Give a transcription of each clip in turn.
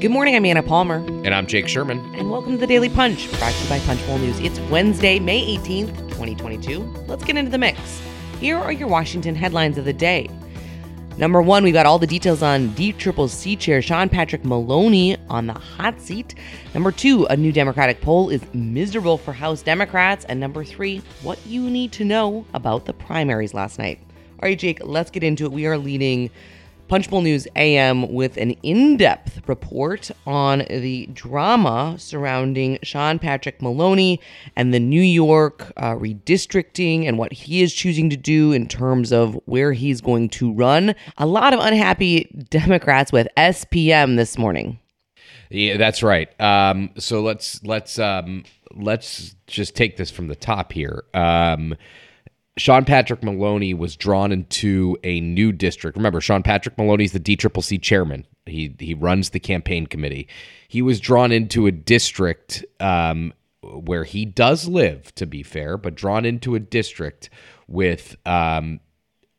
Good morning, I'm Anna Palmer. And I'm Jake Sherman. And welcome to the Daily Punch, brought to you by Punchbowl News. It's Wednesday, May 18th, 2022. Let's get into the mix. Here are your Washington headlines of the day. Number one, we got all the details on DCCC chair Sean Patrick Maloney on the hot seat. Number two, a new Democratic poll is miserable for House Democrats. And number three, what you need to know about the primaries last night. All right, Jake, let's get into it. We are leading Punchbowl News AM with an in depth report on the drama surrounding Sean Patrick Maloney and the New York uh, redistricting and what he is choosing to do in terms of where he's going to run. A lot of unhappy Democrats with SPM this morning. Yeah, that's right. Um, so let's let's um, let's just take this from the top here. Um, Sean Patrick Maloney was drawn into a new district. Remember, Sean Patrick Maloney is the DCCC chairman. He he runs the campaign committee. He was drawn into a district um, where he does live, to be fair, but drawn into a district with um,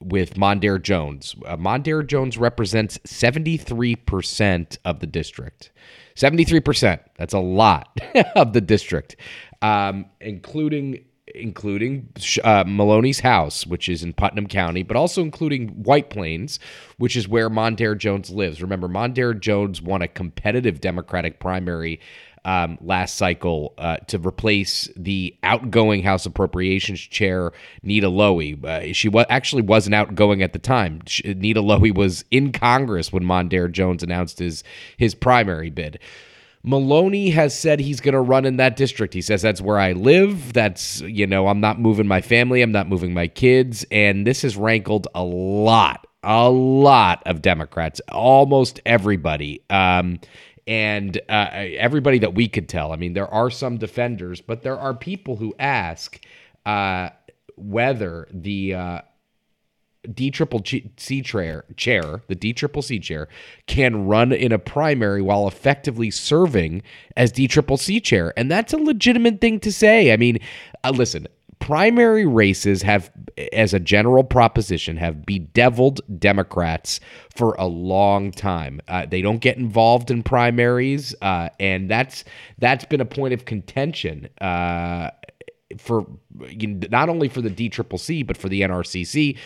with Mondaire Jones. Uh, Mondaire Jones represents seventy three percent of the district. Seventy three percent. That's a lot of the district, um, including including uh, Maloney's house, which is in Putnam County, but also including White Plains, which is where Mondaire Jones lives. Remember, Mondaire Jones won a competitive Democratic primary um, last cycle uh, to replace the outgoing House Appropriations Chair Nita Lowey. Uh, she wa- actually wasn't outgoing at the time. She, Nita Lowey was in Congress when Mondaire Jones announced his his primary bid. Maloney has said he's going to run in that district. He says that's where I live. That's, you know, I'm not moving my family. I'm not moving my kids. And this has rankled a lot, a lot of Democrats, almost everybody. Um, and uh, everybody that we could tell. I mean, there are some defenders, but there are people who ask uh, whether the uh, D triple C chair, chair, the D triple C chair, can run in a primary while effectively serving as D triple C chair, and that's a legitimate thing to say. I mean, uh, listen, primary races have, as a general proposition, have bedeviled Democrats for a long time. Uh, they don't get involved in primaries, uh, and that's that's been a point of contention uh, for you know, not only for the DCCC but for the NRCC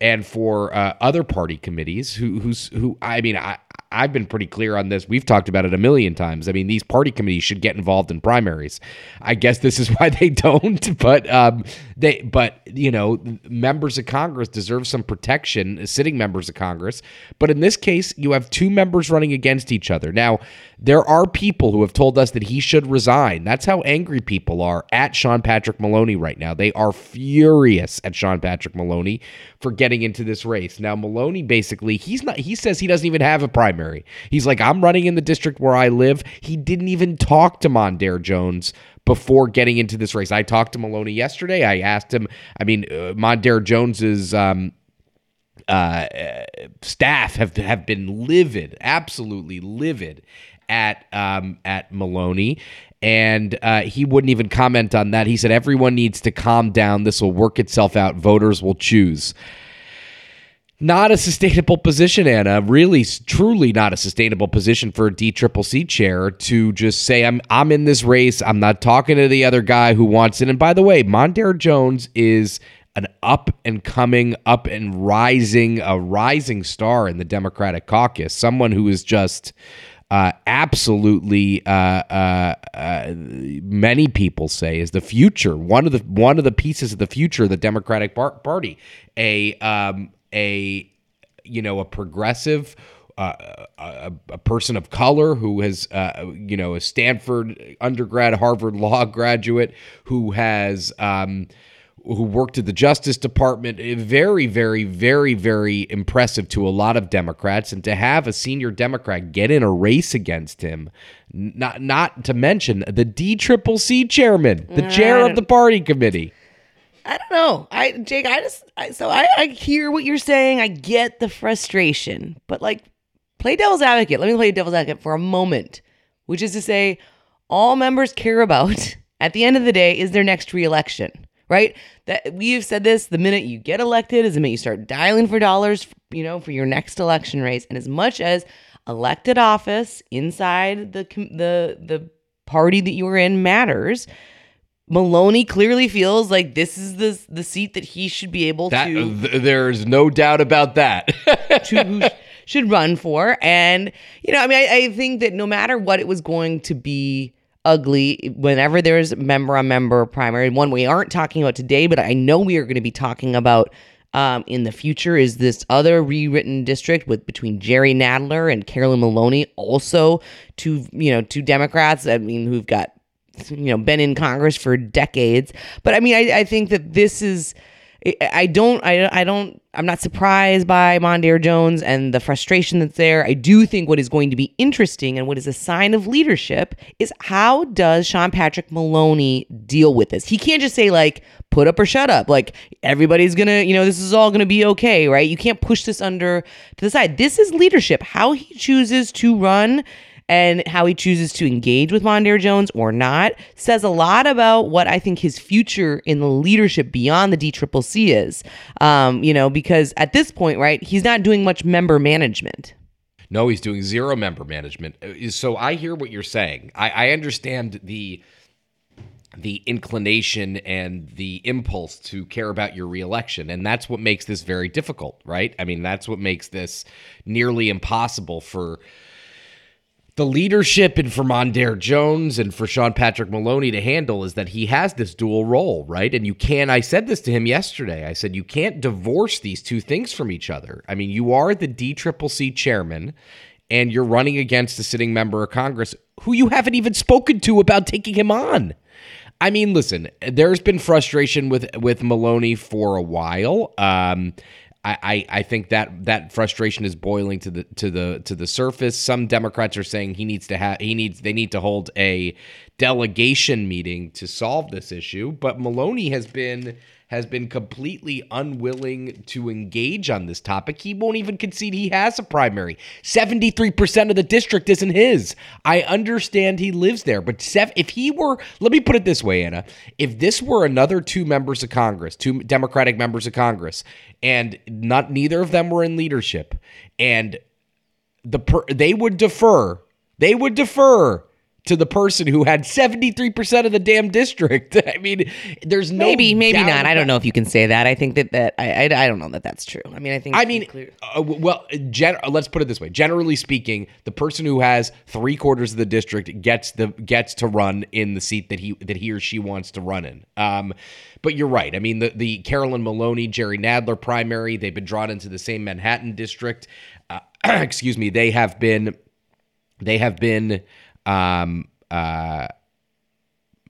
and for uh, other party committees who who's who I mean I I've been pretty clear on this. We've talked about it a million times. I mean, these party committees should get involved in primaries. I guess this is why they don't, but um, they, but you know, members of Congress deserve some protection, sitting members of Congress. But in this case, you have two members running against each other. Now, there are people who have told us that he should resign. That's how angry people are at Sean Patrick Maloney right now. They are furious at Sean Patrick Maloney for getting into this race. Now, Maloney basically, he's not. He says he doesn't even have a primary primary. He's like, I'm running in the district where I live. He didn't even talk to Mondaire Jones before getting into this race. I talked to Maloney yesterday. I asked him, I mean, uh, Mondaire Jones's um, uh, staff have have been livid, absolutely livid at um, at Maloney, and uh, he wouldn't even comment on that. He said everyone needs to calm down. This will work itself out. Voters will choose not a sustainable position, Anna. Really, truly not a sustainable position for a DCCC chair to just say, "I'm I'm in this race. I'm not talking to the other guy who wants it." And by the way, Mondaire Jones is an up and coming, up and rising, a rising star in the Democratic caucus. Someone who is just uh, absolutely, uh, uh, uh many people say is the future. One of the one of the pieces of the future of the Democratic Party. A um, a you know a progressive uh, a, a, person of color who has, uh, you know, a Stanford undergrad, Harvard law graduate who has, um, who worked at the Justice Department. Very, very, very, very impressive to a lot of Democrats, and to have a senior Democrat get in a race against him, not not to mention the D Triple C chairman, the chair of the party committee. I don't know. I Jake, I just I, so I, I hear what you're saying. I get the frustration, but like play devil's advocate. Let me play devil's advocate for a moment, which is to say, all members care about at the end of the day is their next reelection, right? That we've said this. The minute you get elected is the minute you start dialing for dollars, you know, for your next election race. And as much as elected office inside the the the party that you are in matters. Maloney clearly feels like this is the the seat that he should be able That to th- there's no doubt about that. to should run for. And, you know, I mean, I, I think that no matter what it was going to be ugly, whenever there's member on member primary, one we aren't talking about today, but I know we are going to be talking about um, in the future is this other rewritten district with between Jerry Nadler and Carolyn Maloney, also two, you know, two Democrats, I mean, who've got, you know, been in Congress for decades. But I mean, I, I think that this is, I- don't, I, I don't, I'm not surprised by Mondaire Jones and the frustration that's there. I do think what is going to be interesting and what is a sign of leadership is how does Sean Patrick Maloney deal with this? He can't just say like, put up or shut up. Like everybody's gonna, you know, this is all gonna be okay, right? You can't push this under to the side. This is leadership. How he chooses to run and how he chooses to engage with Mondaire Jones or not says a lot about what I think his future in the leadership beyond the DCCC is. Um, you know, because at this point, right, he's not doing much member management. No, he's doing zero member management. So I hear what you're saying. I, I understand the the inclination and the impulse to care about your reelection, and that's what makes this very difficult, right? I mean, that's what makes this nearly impossible for the leadership and for Mondaire Jones and for Sean Patrick Maloney to handle is that he has this dual role, right? And you can I said this to him yesterday. I said you can't divorce these two things from each other. I mean, you are the DCCC chairman and you're running against a sitting member of Congress who you haven't even spoken to about taking him on. I mean, listen, there's been frustration with with Maloney for a while. Um, I, I, think that that frustration is boiling to the to the to the surface. Some Democrats are saying he needs to have he needs they need to hold a delegation meeting to solve this issue. But Maloney has been has been completely unwilling to engage on this topic. He won't even concede he has a primary. 73% of the district isn't his. I understand he lives there, but if he were, let me put it this way, Anna, if this were another two members of Congress, two Democratic members of Congress, and not neither of them were in leadership, and the per, they would defer, they would defer to the person who had 73% of the damn district. I mean, there's no maybe, maybe not. I don't know if you can say that. I think that that I I, I don't know that that's true. I mean, I think I mean, clear. uh, well, gen- uh, let's put it this way. Generally speaking, the person who has three quarters of the district gets the gets to run in the seat that he that he or she wants to run in. Um, but you're right. I mean, the the Carolyn Maloney, Jerry Nadler primary, they've been drawn into the same Manhattan district. Uh, excuse me. They have been they have been um, uh,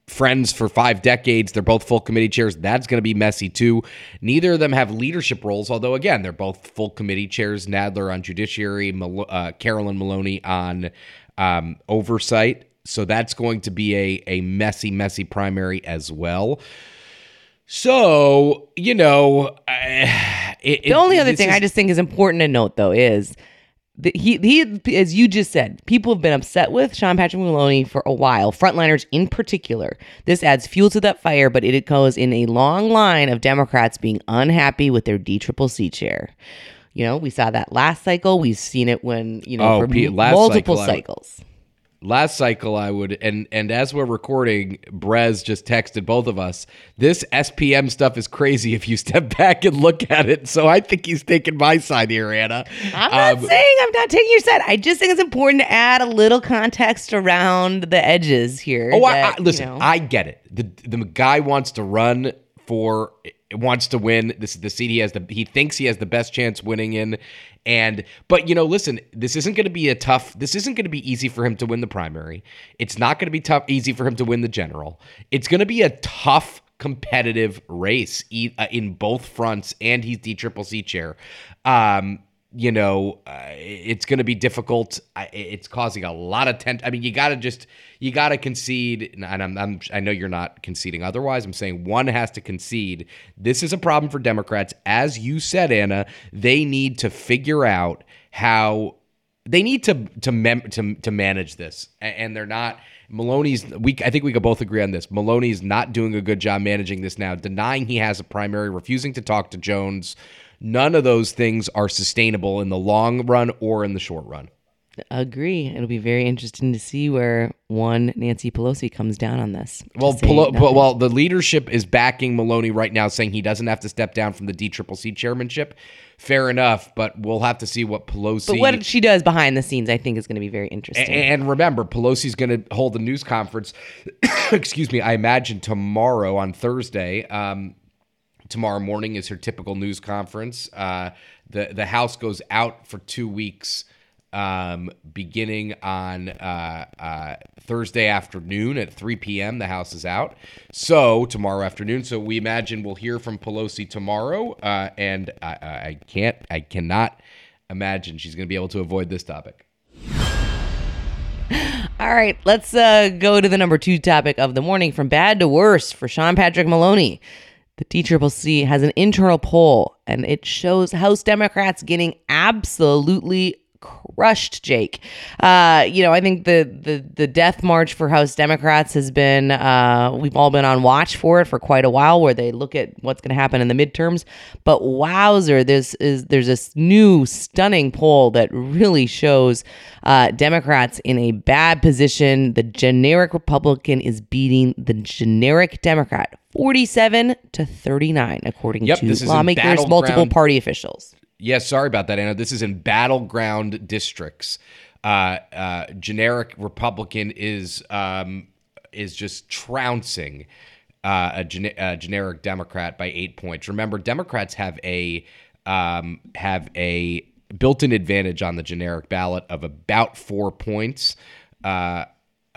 friends for five decades. They're both full committee chairs. That's going to be messy too. Neither of them have leadership roles, although again, they're both full committee chairs. Nadler on judiciary, Mal- uh, Carolyn Maloney on um, oversight. So that's going to be a a messy, messy primary as well. So you know, uh, it, The only other thing I just think is important to note, though, is he, he, as you just said, people have been upset with Sean Patrick Maloney for a while, frontliners in particular. This adds fuel to that fire, but it goes in a long line of Democrats being unhappy with their DCCC chair. You know, we saw that last cycle. We've seen it when, you know, Oh, for Pete, multiple cycle, cycles. Last cycle I would and and as we're recording, Brez just texted both of us. This SPM stuff is crazy if you step back and look at it. So I think he's taking my side here, Anna. I'm not Um, saying I'm not taking your side. I just think it's important to add a little context around the edges here. Oh, I, that, I, you listen, know- I get it. The the guy wants to run for wants to win. This is the seat he has the he thinks he has the best chance winning in. And but you know, listen, this isn't going to be a tough. This isn't going to be easy for him to win the primary. It's not going to be tough easy for him to win the general. It's going to be a tough competitive race uh, in both fronts and he's the triple C chair. Um you know, uh, it's going to be difficult. I- It's causing a lot of tension. I mean, you got to just you got to concede, and I'm, I'm I know you're not conceding otherwise. I'm saying one has to concede. This is a problem for Democrats, as you said, Anna. They need to figure out how they need to to mem- to to manage this, and they're not. Maloney's we I think we could both agree on this. Maloney's not doing a good job managing this now, denying he has a primary, refusing to talk to Jones. None of those things are sustainable in the long run or in the short run. Agree. It'll be very interesting to see where one Nancy Pelosi comes down on this. Well, Pelo- well, the leadership is backing Maloney right now, saying he doesn't have to step down from the DCCC chairmanship. Fair enough, but we'll have to see what Pelosi. but what she does behind the scenes, I think, is going to be very interesting. And remember, Pelosi's going to hold a news conference. excuse me, I imagine tomorrow on Thursday. Um, tomorrow morning is her typical news conference. Uh, the the House goes out for two weeks, um, beginning on uh, uh, Thursday afternoon at 3 p.m. The House is out. So tomorrow afternoon. So we imagine we'll hear from Pelosi tomorrow, uh, and I, I can't, I cannot imagine she's going to be able to avoid this topic. All right, let's uh, go to the number two topic of the morning from bad to worse for Sean Patrick Maloney. The DCCC has an internal poll, and it shows House Democrats getting absolutely crushed. Jake, uh, you know, I think the the the death march for House Democrats has been uh, we've all been on watch for it for quite a while, where they look at what's going to happen in the midterms. But wowzer, this is there's this new stunning poll that really shows uh, Democrats in a bad position. The generic Republican is beating the generic Democrat. 47 to 39, according Yep, to this is lawmakers, multiple party officials. Yes, sorry about that, Anna. This is in battleground districts. Uh, uh, generic Republican is um, is just trouncing uh, a, gene- a generic Democrat by eight points. Remember, Democrats have a um, have a built-in advantage on the generic ballot of about four points, uh,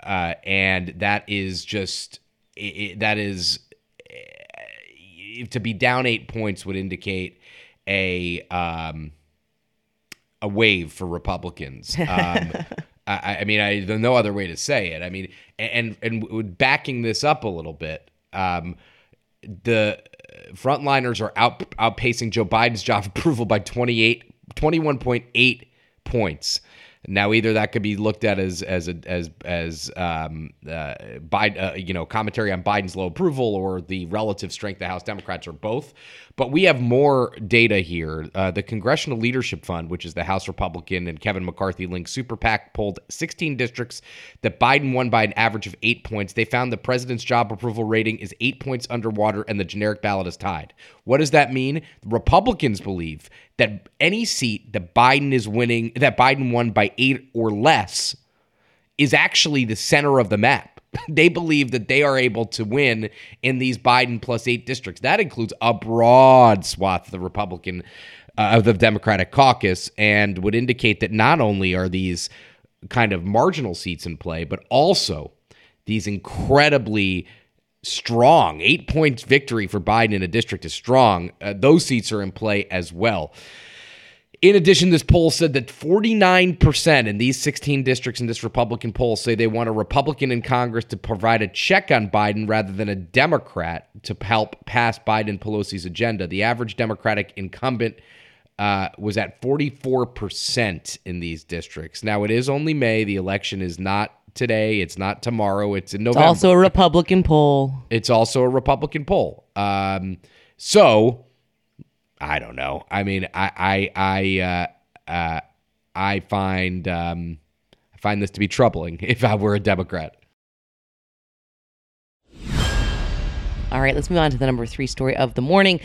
uh, and that is just i i that is to be down eight points would indicate a um, a wave for Republicans. Um, I, I mean, I there's no other way to say it. I mean, and and and backing this up a little bit, um, the frontliners are out outpacing Joe Biden's job approval by 28, 21.8 points. Now, either that could be looked at as as a, as as um, uh, uh, you know, commentary on Biden's low approval, or the relative strength of the House Democrats, or both. But we have more data here. Uh, the Congressional Leadership Fund, which is the House Republican and Kevin McCarthy linked super PAC, pulled 16 districts that Biden won by an average of eight points. They found the president's job approval rating is eight points underwater, and the generic ballot is tied. What does that mean? Republicans believe that any seat that Biden is winning, that Biden won by eight or less, is actually the center of the map. They believe that they are able to win in these Biden plus eight districts. That includes a broad swath of the Republican, uh, of the Democratic caucus, and would indicate that not only are these kind of marginal seats in play, but also these incredibly strong eight points victory for Biden in a district is strong. Uh, those seats are in play as well. In addition, this poll said that 49% in these 16 districts in this Republican poll say they want a Republican in Congress to provide a check on Biden rather than a Democrat to help pass Biden Pelosi's agenda. The average Democratic incumbent uh, was at 44% in these districts. Now, it is only May. The election is not today. It's not tomorrow. It's in November. It's also a Republican poll. It's also a Republican poll. Um, so I don't know. I mean, I I I uh, uh, I find um, I find this to be troubling if I were a Democrat. All right, let's move on to the number three story of the morning.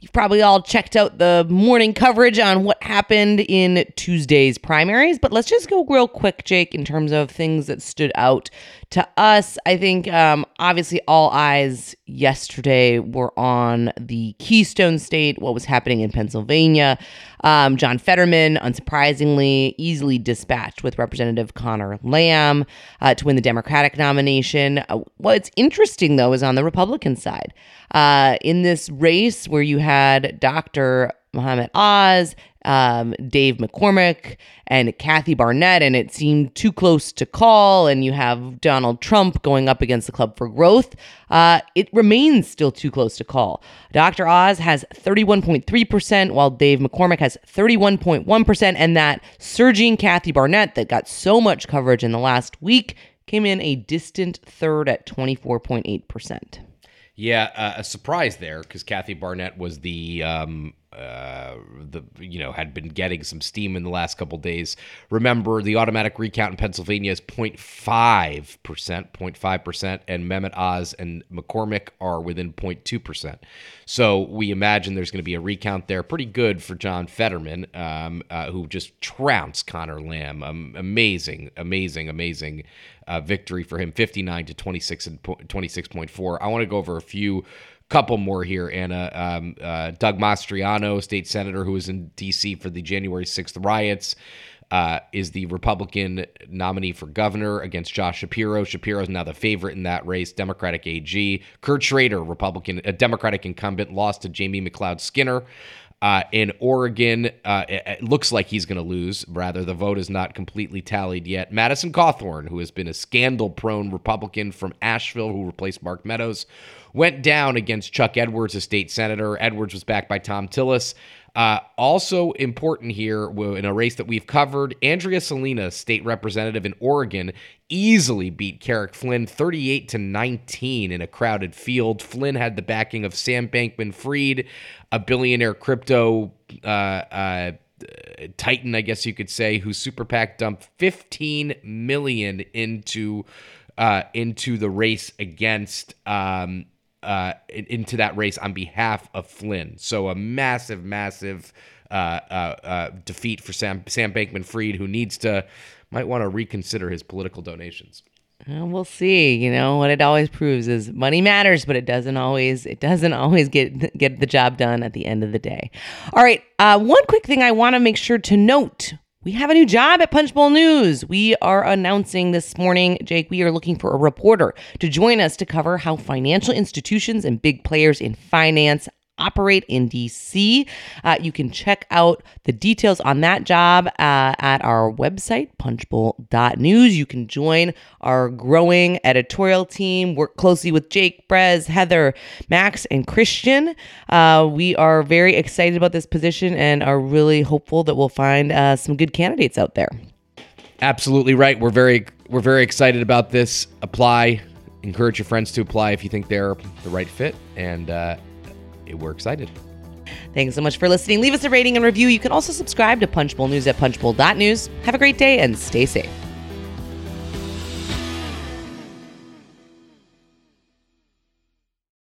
You've probably all checked out the morning coverage on what happened in Tuesday's primaries, but let's just go real quick, Jake, in terms of things that stood out to us. I think um, obviously all eyes yesterday were on the Keystone State, what was happening in Pennsylvania. Um, John Fetterman, unsurprisingly, easily dispatched with Representative Conor Lamb uh, to win the Democratic nomination. Uh, what's interesting, though, is on the Republican side. Uh, in this race where you had Dr. Mehmet Oz, um, Dave McCormick, and Kathy Barnette, and it seemed too close to call, and you have Donald Trump going up against the Club for Growth, uh, it remains still too close to call. Dr. Oz has 31.3%, while Dave McCormick has 31.1%, and that surging Kathy Barnette that got so much coverage in the last week came in a distant third at 24.8%. Yeah, uh, a surprise there because Kathy Barnette was the um, uh, the you know had been getting some steam in the last couple days. Remember, the automatic recount in Pennsylvania is 0.5 percent, 0.5 percent, and Mehmet Oz and McCormick are within 0.2 percent. So we imagine there's going to be a recount there. Pretty good for John Fetterman, um, uh, who just trounced Conor Lamb. Um, amazing, amazing, amazing uh, victory for him, 59 to 26 and 26.4. I want to go over a few couple more here, Anna. Um, uh, Doug Mastriano, state senator who was in D.C. for the January 6th riots, uh, is the Republican nominee for governor against Josh Shapiro. Shapiro is now the favorite in that race. Democratic AG. Kurt Schrader, Republican, a Democratic incumbent, lost to Jamie McLeod Skinner. Uh, in Oregon, uh, it, looks like he's going to lose. Rather, the vote is not completely tallied yet. Madison Cawthorn, who has been a scandal prone Republican from Asheville, who replaced Mark Meadows, went down against Chuck Edwards, a state senator. Edwards was backed by Thom Tillis. Uh, also important here in a race that we've covered, Andrea Salinas, state representative in Oregon, easily beat Carrick Flynn 38 to 19 in a crowded field. Flynn had the backing of Sam Bankman Fried, a billionaire crypto uh, uh, titan, I guess you could say, whose super PAC dumped 15 million into uh, into the race against um, uh, into that race on behalf of Flynn. So a massive, massive uh, uh, uh defeat for Sam Sam Bankman Fried, who needs to might want to reconsider his political donations. Well, we'll see. You know what it always proves is money matters, but it doesn't always it doesn't always get get the job done at the end of the day. All right, uh, one quick thing I want to make sure to note we have a new job at Punchbowl News. We are announcing this morning, Jake, we are looking for a reporter to join us to cover how financial institutions and big players in finance operate in DC. Uh, you can check out the details on that job uh, at our website, punchbowl.news. You can join our growing editorial team, work closely with Jake, Brez, Heather, Max, and Christian. Uh, we are very excited about this position and are really hopeful that we'll find uh, some good candidates out there. Absolutely right. We're very we're very excited about this. Apply. Encourage your friends to apply if you think they're the right fit. And uh, we're excited. Thanks so much for listening. Leave us a rating and review. You can also subscribe to Punchbowl News at punchbowl.news. Have a great day and stay safe.